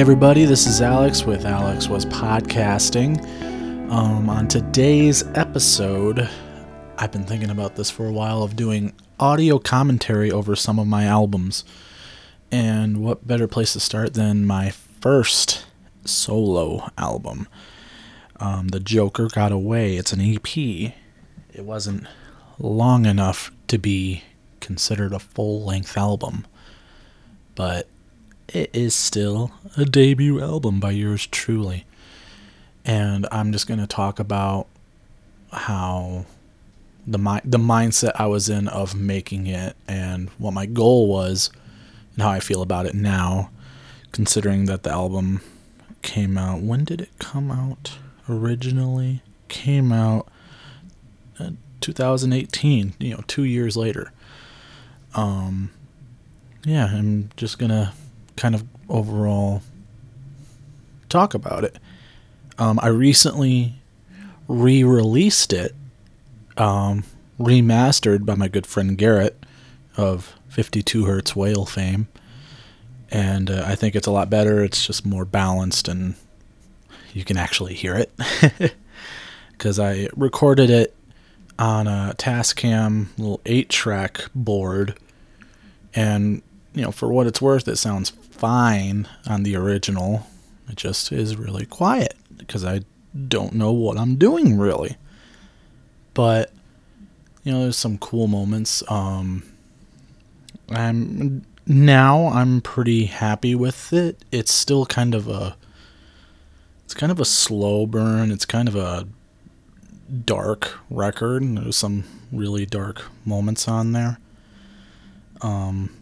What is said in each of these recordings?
Everybody, this is Alex with Alex Was Podcasting. Um, on today's episode, I've been thinking about this for a while of doing audio commentary over some of my albums. And what better place to start than my first solo album? Um, the Joker Got Away. It's an EP. It wasn't long enough to be considered a full length album, but it is still a debut album by yours truly. And I'm just going to talk about how the mi- the mindset I was in of making it and what my goal was and how I feel about it now considering that the album came out when did it come out originally came out uh, 2018 you know 2 years later um yeah I'm just going to kind of overall talk about it. Um, I recently re released it, um, remastered by my good friend Garrett of 52 Hertz Whale fame. And uh, I think it's a lot better. It's just more balanced and you can actually hear it. Because I recorded it on a Tascam little 8 track board. And, you know, for what it's worth, it sounds fine on the original. It just is really quiet because I don't know what I'm doing really. But you know, there's some cool moments. Um, I'm now I'm pretty happy with it. It's still kind of a it's kind of a slow burn. It's kind of a dark record. There's some really dark moments on there. Um,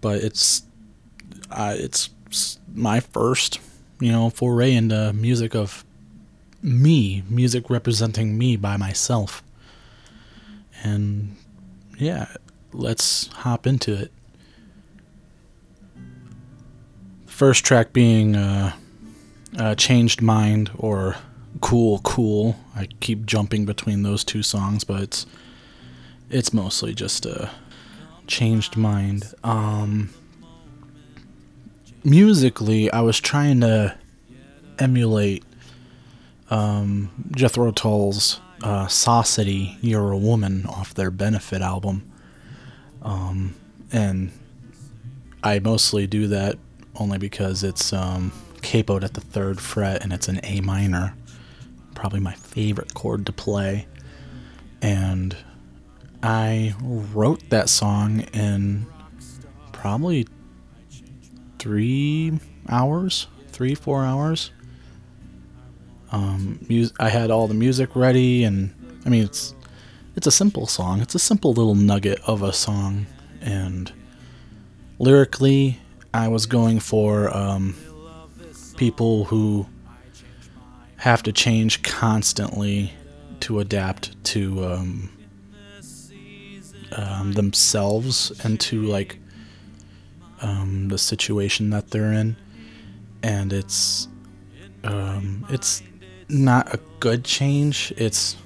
but it's uh, it's my first, you know, foray into music of me, music representing me by myself. And yeah, let's hop into it. First track being uh, uh, Changed Mind or Cool Cool. I keep jumping between those two songs, but it's it's mostly just a changed mind. Um, musically, I was trying to emulate um, Jethro Tull's uh, Sossity, You're a Woman off their Benefit album. Um, and I mostly do that only because it's um, capoed at the third fret and it's an A minor. Probably my favorite chord to play. And I wrote that song in probably three hours, three four hours. Um, I had all the music ready, and I mean it's it's a simple song. It's a simple little nugget of a song, and lyrically, I was going for um, people who have to change constantly to adapt to um, um, themselves and to like um, the situation that they're in, and it's um, it's not a good change. It's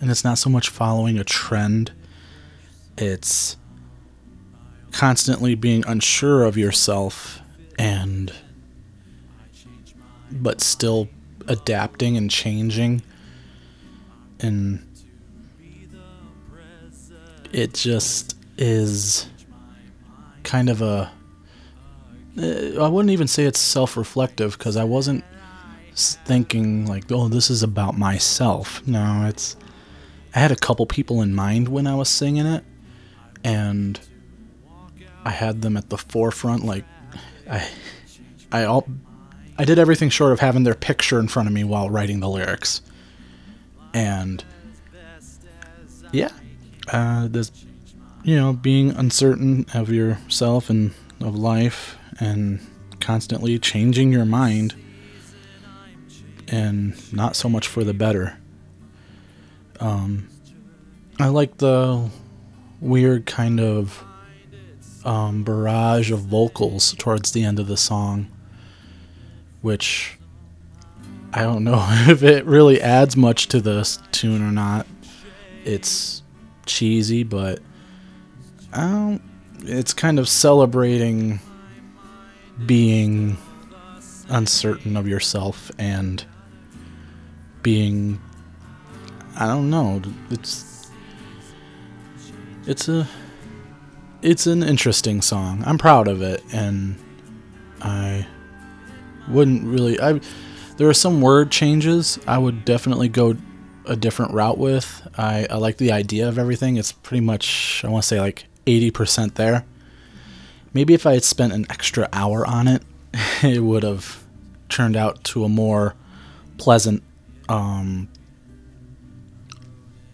and it's not so much following a trend. It's constantly being unsure of yourself and but still adapting and changing and it just is kind of a I wouldn't even say it's self-reflective because I wasn't thinking like, oh, this is about myself. No, it's I had a couple people in mind when I was singing it, and I had them at the forefront. Like, I, I all, I did everything short of having their picture in front of me while writing the lyrics, and yeah, uh, this, you know, being uncertain of yourself and of life and constantly changing your mind and not so much for the better. Um, I like the weird kind of um, barrage of vocals towards the end of the song, which I don't know if it really adds much to the tune or not. It's cheesy, but it's kind of celebrating being uncertain of yourself and being I don't know, it's it's a it's an interesting song. I'm proud of it and I wouldn't really I there are some word changes I would definitely go a different route with. I, I like the idea of everything. It's pretty much I want to say like 80% there. Maybe if I had spent an extra hour on it, it would have turned out to a more pleasant um,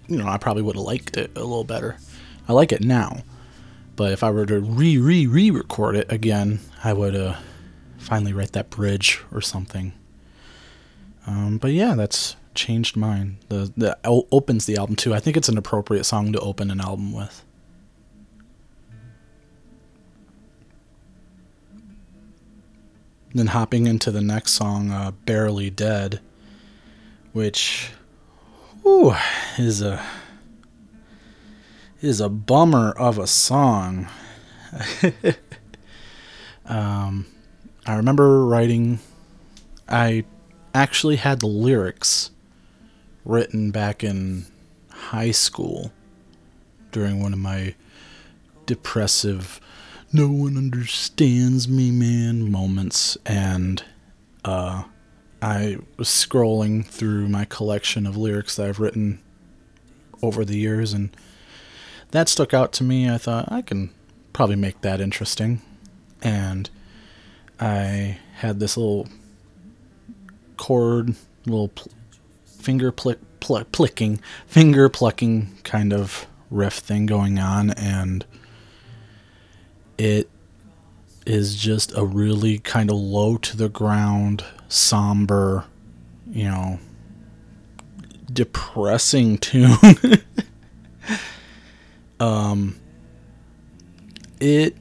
you know, I probably would have liked it a little better. I like it now, but if I were to re re re record it again, I would uh, finally write that bridge or something. Um, but yeah, that's changed mine. The the opens the album too. I think it's an appropriate song to open an album with. Then hopping into the next song, uh, "Barely Dead," which, ooh, is a is a bummer of a song. um, I remember writing. I actually had the lyrics written back in high school during one of my depressive no one understands me man moments. And uh, i was scrolling through my collection of lyrics that i've written over the years and that stuck out to me. I thought i can probably make that interesting. And i had this little chord little pl- finger plick, pl- finger plucking kind of riff thing going on, and it is just a really kind of low to the ground, somber, you know, depressing tune. um, it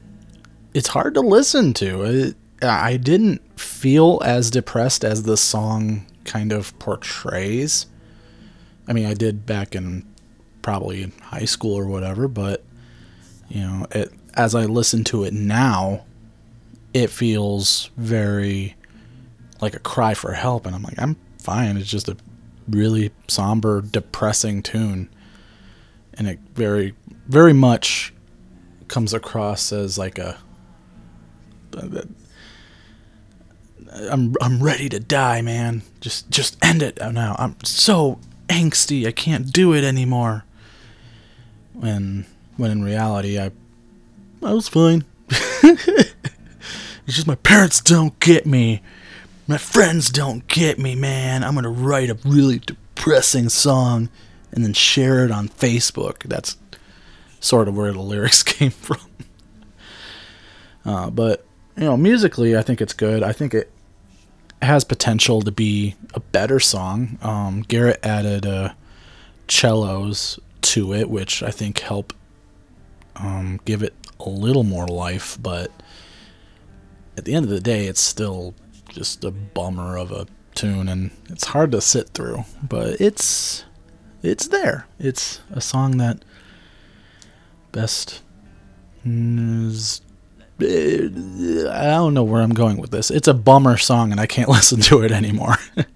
it's hard to listen to. It, I didn't feel as depressed as the song kind of portrays. I mean, I did back in probably high school or whatever, but you know, it, as I listen to it now, it feels very like a cry for help, and I'm like, I'm fine. It's just a really somber, depressing tune, and it very, very much comes across as like a I'm I'm ready to die, man. Just just end it now. I'm so angsty. I can't do it anymore. When when in reality I I was fine. it's just my parents don't get me. My friends don't get me, man. I'm to write a really depressing song and then share it on Facebook. That's sort of where the lyrics came from. Uh, but you know, musically, I think it's good. I think it has potential to be a better song. Um, Garrett added uh, cellos to it, which I think help um, give it a little more life. But at the end of the day, it's still just a bummer of a tune, and it's hard to sit through. But it's it's there. It's a song that best is I don't know where I'm going with this. It's a bummer song and I can't listen to it anymore.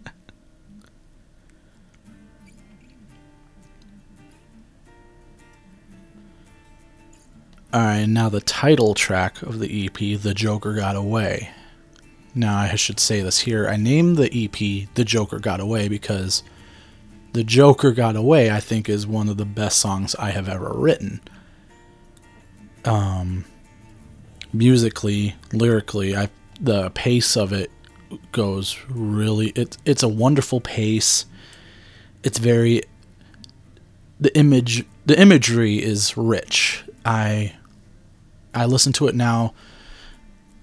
Alright, now the title track of the EP, The Joker Got Away. Now, I should say this here. I named the EP The Joker Got Away because The Joker Got Away, I think, is one of the best songs I have ever written. Um, musically, lyrically, I the pace of it goes really it's it's a wonderful pace. It's very the image the imagery is rich. I I listen to it now.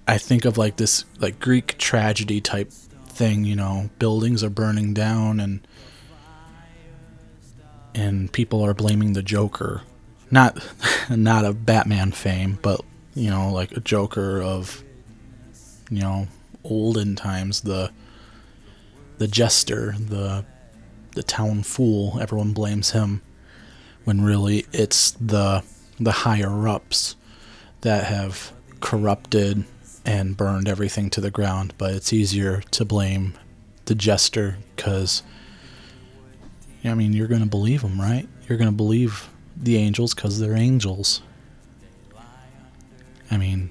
I think of like this like Greek tragedy type thing, you know, buildings are burning down and and people are blaming the Joker. Not not of Batman fame, but you know, like a Joker of, you know, olden times, the the jester, the the town fool. Everyone blames him, when really it's the the higher ups that have corrupted and burned everything to the ground. But it's easier to blame the jester because, I mean, you're going to believe them, right? You're going to believe the angels because they're angels. I mean,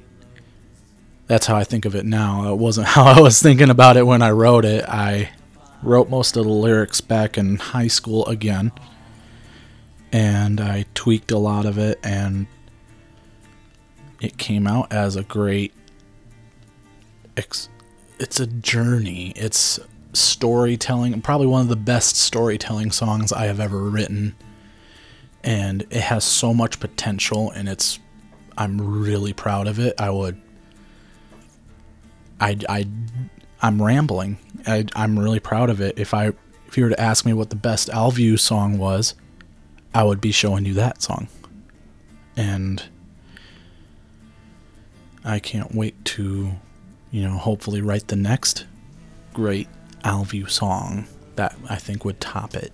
that's how I think of it now. It wasn't how I was thinking about it when I wrote it. I wrote most of the lyrics back in high school again, and I tweaked a lot of it, and it came out as a great. Ex- it's a journey. It's storytelling, probably one of the best storytelling songs I have ever written, and it has so much potential, and it's. I'm really proud of it. I would I, I, I'm rambling. I, I'm really proud of it. If I, if you were to ask me what the best Alvu song was, I would be showing you that song. And I can't wait to, you know, hopefully write the next great Alvu song that I think would top it.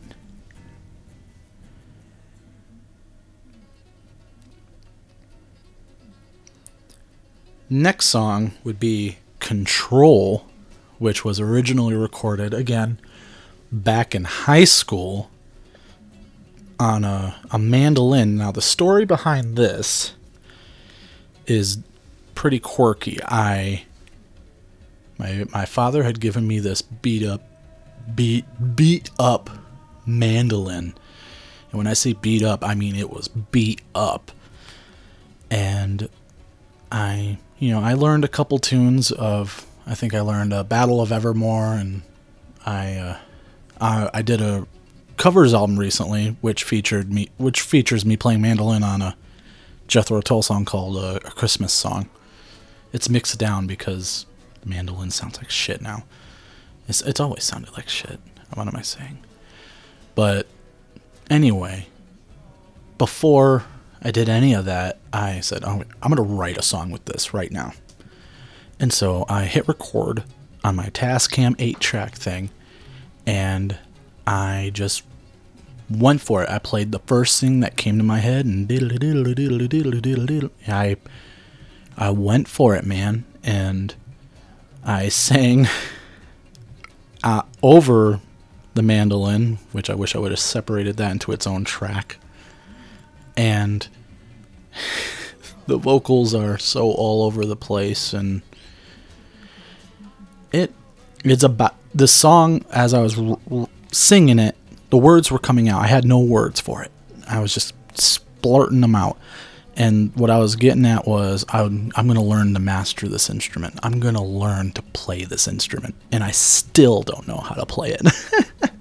Next song would be Control, which was originally recorded again back in high school on a, a mandolin. Now, the story behind this is pretty quirky. I my my father had given me this beat up beat beat up mandolin. And when I say beat up, I mean it was beat up. And I you know, I learned a couple tunes of. I think I learned a "Battle of Evermore" and I, uh, I I did a covers album recently, which featured me, which features me playing mandolin on a Jethro Tull song called uh, "A Christmas Song." It's mixed down because the mandolin sounds like shit now. It's it's always sounded like shit. What am I saying? But anyway, before I did any of that, I said, oh, I'm going to write a song with this right now. And so I hit record on my Tascam 8 track thing, and I just went for it. I played the first thing that came to my head, and I, I went for it, man. And I sang uh, over the mandolin, which I wish I would have separated that into its own track and the vocals are so all over the place and it it's about the song as I was r- r- singing it the words were coming out I had no words for it I was just splurting them out and what I was getting at was I am I'm going to learn to master this instrument I'm going to learn to play this instrument and I still don't know how to play it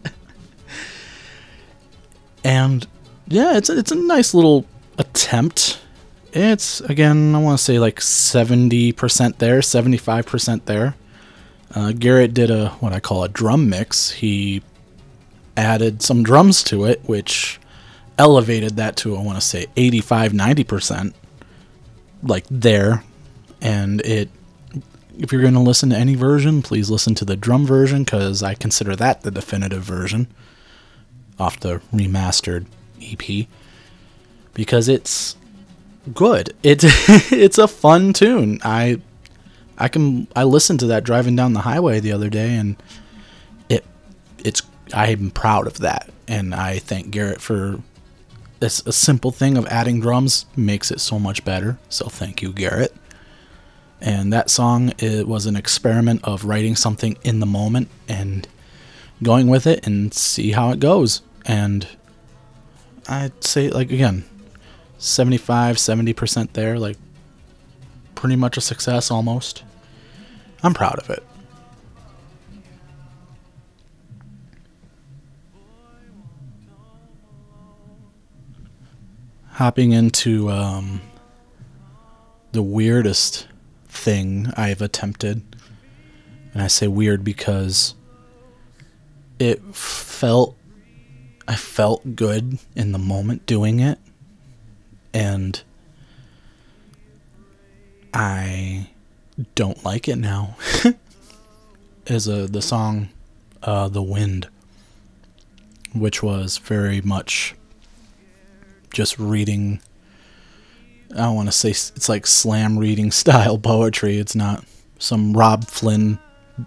and yeah, it's a, it's a nice little attempt. It's again, I want to say like seventy percent there, seventy five percent there. Uh, Garrett did a what I call a drum mix. He added some drums to it, which elevated that to I want to say 85 90% like there and it if you're going to listen to any version please listen to the drum version cuz I consider that the definitive version off the remastered EP because it's good. It's it's a fun tune. I I can I listened to that driving down the highway the other day and it it's I'm proud of that and I thank Garrett for this a simple thing of adding drums makes it so much better. So thank you Garrett. And that song it was an experiment of writing something in the moment and going with it and see how it goes. And I'd say like again, 75, 70% there, like pretty much a success almost. I'm proud of it. Hopping into um, the weirdest thing I've attempted. And I say weird because it felt I felt good in the moment doing it. And I don't like it now. Is a the song uh, "The Wind," which was very much just reading I don't want to say it's like slam reading style poetry. It's not some Robb Flynn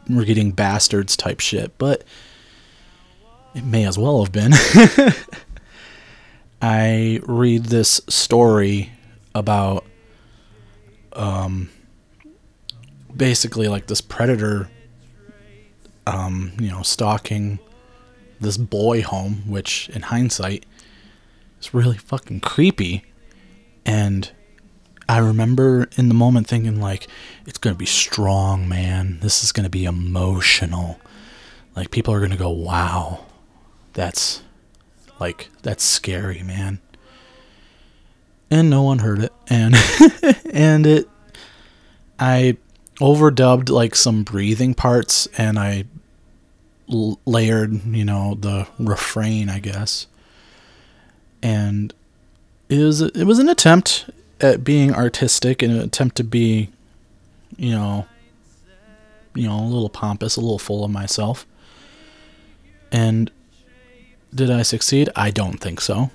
reading bastards type shit, but it may as well have been. I read this story about um basically like this predator um you know stalking this boy home which in hindsight is really fucking creepy and I remember in the moment thinking like it's going to be strong, man. This is going to be emotional. Like people are going to go, "Wow. That's like that's scary, man." And no one heard it and and it I overdubbed like some breathing parts and I l- layered, you know, the refrain, I guess. And it was it was an attempt at being artistic and an attempt to be, you know, you know, a little pompous, a little full of myself. And did I succeed? I don't think so.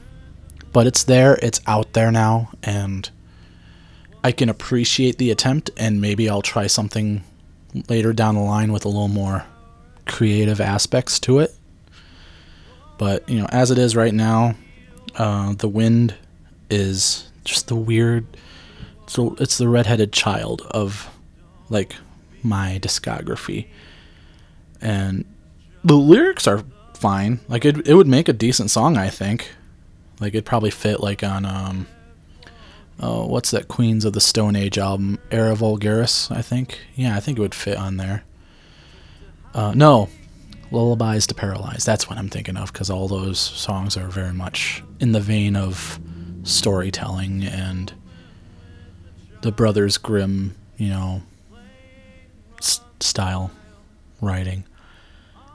But it's there, it's out there now, and I can appreciate the attempt, and maybe I'll try something later down the line with a little more creative aspects to it. But, you know, as it is right now, uh, the wind is just the weird. So it's the redheaded child of like my discography, and the lyrics are fine. Like it, it would make a decent song, I think. Like it'd probably fit like on um, oh, what's that Queens of the Stone Age album, Era Vulgaris, I think. Yeah, I think it would fit on there. Uh, no, Lullabies to Paralyze. That's what I'm thinking of because all those songs are very much in the vein of storytelling and the Brothers Grimm, you know, s- style writing.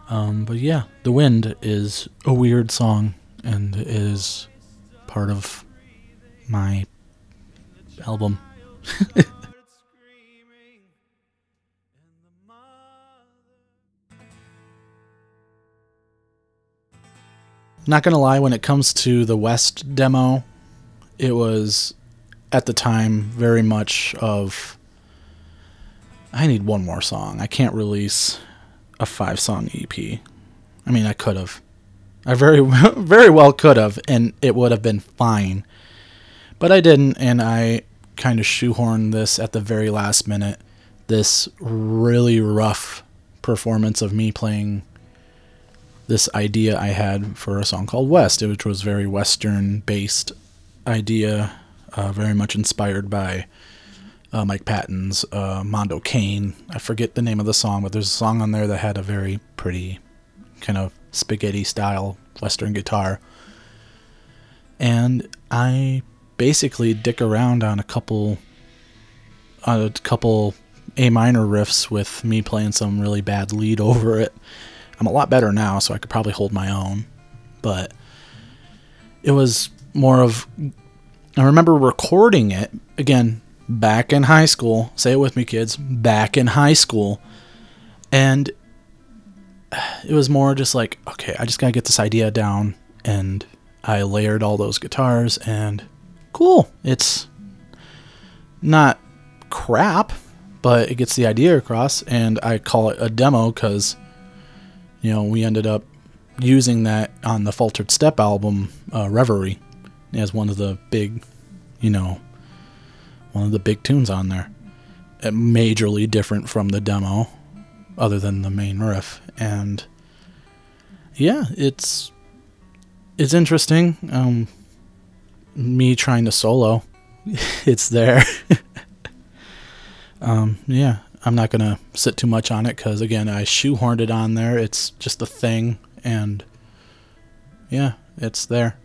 Um, but yeah, The Wind is a weird song and is part of my album. Not gonna lie, when it comes to the West demo, it was at the time very much of I need one more song. I can't release a five song EP. I mean, I could have. I very very well could have and it would have been fine. But I didn't and I kind of shoehorned this at the very last minute. This really rough performance of me playing this idea I had for a song called West, which was very western based idea, uh, very much inspired by uh, Mike Patton's uh, Mondo Cane. I forget the name of the song, but there's a song on there that had a very pretty kind of spaghetti style Western guitar. And I basically dick around on a couple, a couple A minor riffs with me playing some really bad lead over it. I'm a lot better now, so I could probably hold my own. But it was more of I remember recording it again back in high school. Say it with me, kids. Back in high school, and it was more just like, okay, I just gotta get this idea down, and I layered all those guitars, and cool. It's not crap, but it gets the idea across, and I call it a demo because, you know, we ended up using that on the Faltered Step album, uh, Reverie as one of the big, you know, one of the big tunes on there. majorly different from the demo, other than the main riff. And yeah, it's it's interesting. Um, me trying to solo, it's there. um, yeah, I'm not gonna sit too much on it because again, I shoehorned it on there. It's just a thing, and yeah, it's there.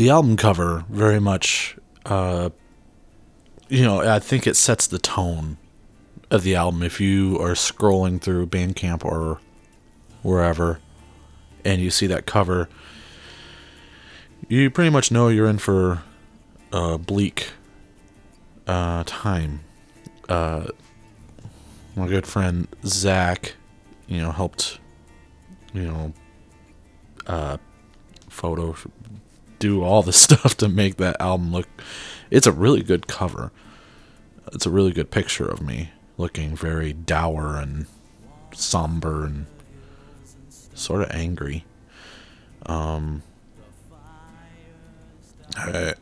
the album cover very much uh, you know i think it sets the tone of the album if you are scrolling through bandcamp or wherever and you see that cover you pretty much know you're in for a bleak uh, time uh, my good friend zach you know, helped, you know, uh, photo, do all the stuff to make that album look. It's a really good cover. It's a really good picture of me looking very dour and somber and sort of angry. Um, I,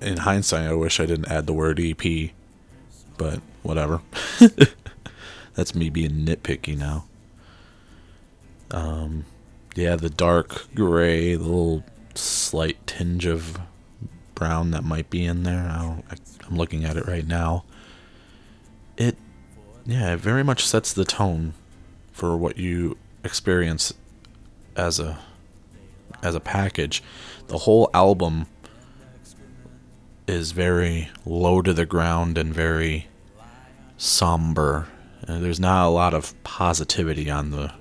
in hindsight, I wish I didn't add the word EP, but whatever. That's me being nitpicky now. Um, yeah, the dark gray, the little slight tinge of brown that might be in there. I am looking at it right now. It, yeah, it very much sets the tone for what you experience as a as a package. The whole album is very low to the ground and very somber. Uh, there's not a lot of positivity on the.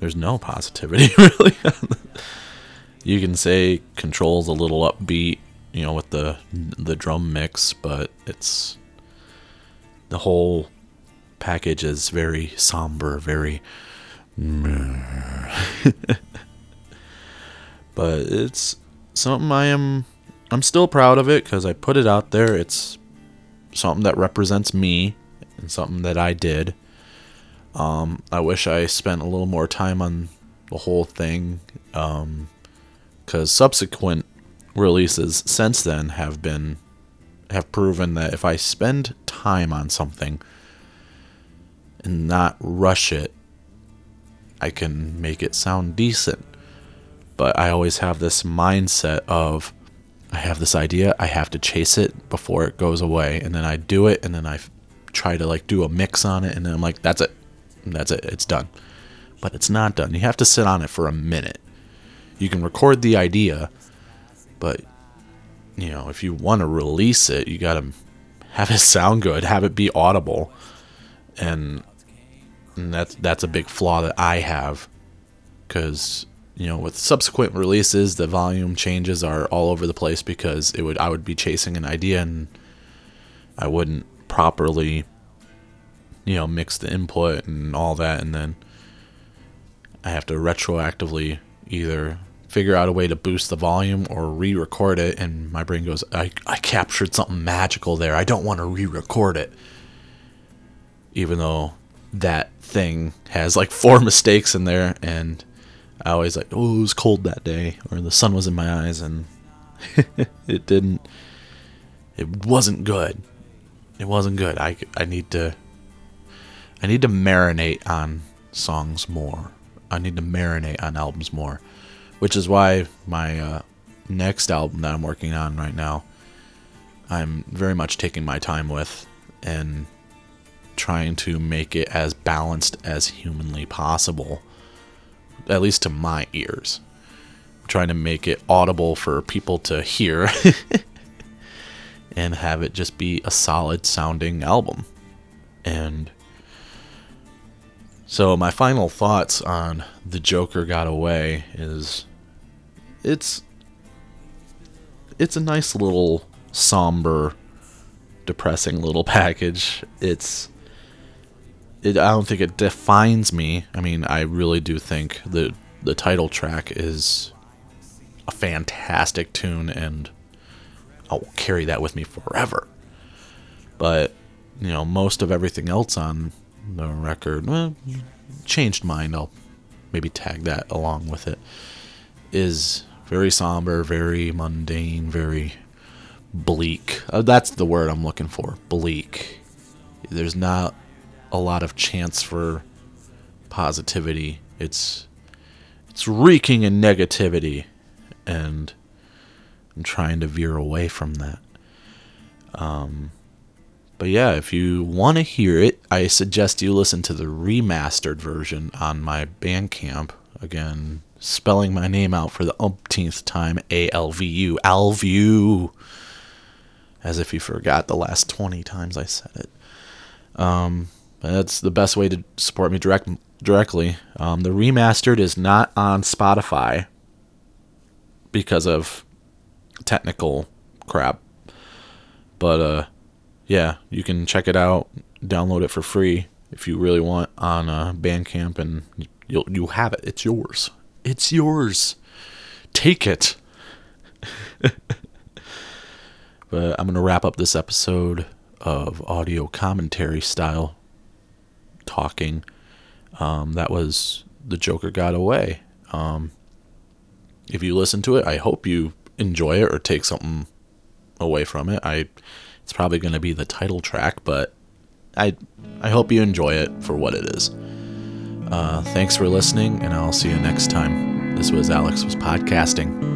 There's no positivity really. you can say controls a little upbeat, you know, with the the drum mix, but it's the whole package is very somber, very. but it's something I am I'm still proud of it because I put it out there. It's something that represents me and something that I did. Um, I wish I spent a little more time on the whole thing um, subsequent releases since then have been have proven that if I spend time on something and not rush it, I can make it sound decent. But I always have this mindset of I have this idea, I have to chase it before it goes away, and then I do it, and then I try to like do a mix on it, and then I'm like, that's it, that's it, it's done. But it's not done. You have to sit on it for a minute. You can record the idea, but you know, if you want to release it, you got to have it sound good, have it be audible, and, and that's that's a big flaw that I have, because you know with subsequent releases the volume changes are all over the place because it would I would be chasing an idea and I wouldn't properly you know mix the input and all that. And then I have to retroactively either figure out a way to boost the volume or re-record it. And my brain goes I, I captured something magical there. I don't want to re-record it. Even though that thing has like four mistakes in there and I always like, oh, it was cold that day, or the sun was in my eyes, and it didn't. It wasn't good. It wasn't good. I, I need to. I need to marinate on songs more. I need to marinate on albums more, which is why my uh, next album that I'm working on right now, I'm very much taking my time with and trying to make it as balanced as humanly possible at least to my ears. I'm trying to make it audible for people to hear and have it just be a solid sounding album. And so my final thoughts on The Joker Got Away is it's it's a nice little somber depressing little package. It's it, I don't think it defines me. I mean, I really do think the the title track is a fantastic tune, and I'll carry that with me forever. But you know, most of everything else on the record, changed mind. I'll maybe tag that along with it. Is very somber, very mundane, very bleak. Uh, that's the word I'm looking for. Bleak. There's not a lot of chance for positivity. It's it's reeking in negativity, and I'm trying to veer away from that. Um, but yeah, if you want to hear it, I suggest you listen to the remastered version on my Bandcamp. Again, spelling my name out for the umpteenth time A L V U. Alvu. As if you forgot the last 20 times I said it. Um, that's the best way to support me direct directly. Um, the remastered is not on Spotify because of technical crap. But uh, yeah, you can check it out, download it for free if you really want on uh, Bandcamp, and you'll you have it. It's yours. It's yours. Take it. but I'm gonna wrap up this episode of audio commentary style talking. Um, that was the Joker got away. Um, if you listen to it, I hope you enjoy it or take something away from it. I it's probably going to be the title track, but I I hope you enjoy it for what it is. Uh, thanks for listening, and I'll see you next time. This was Alex was podcasting.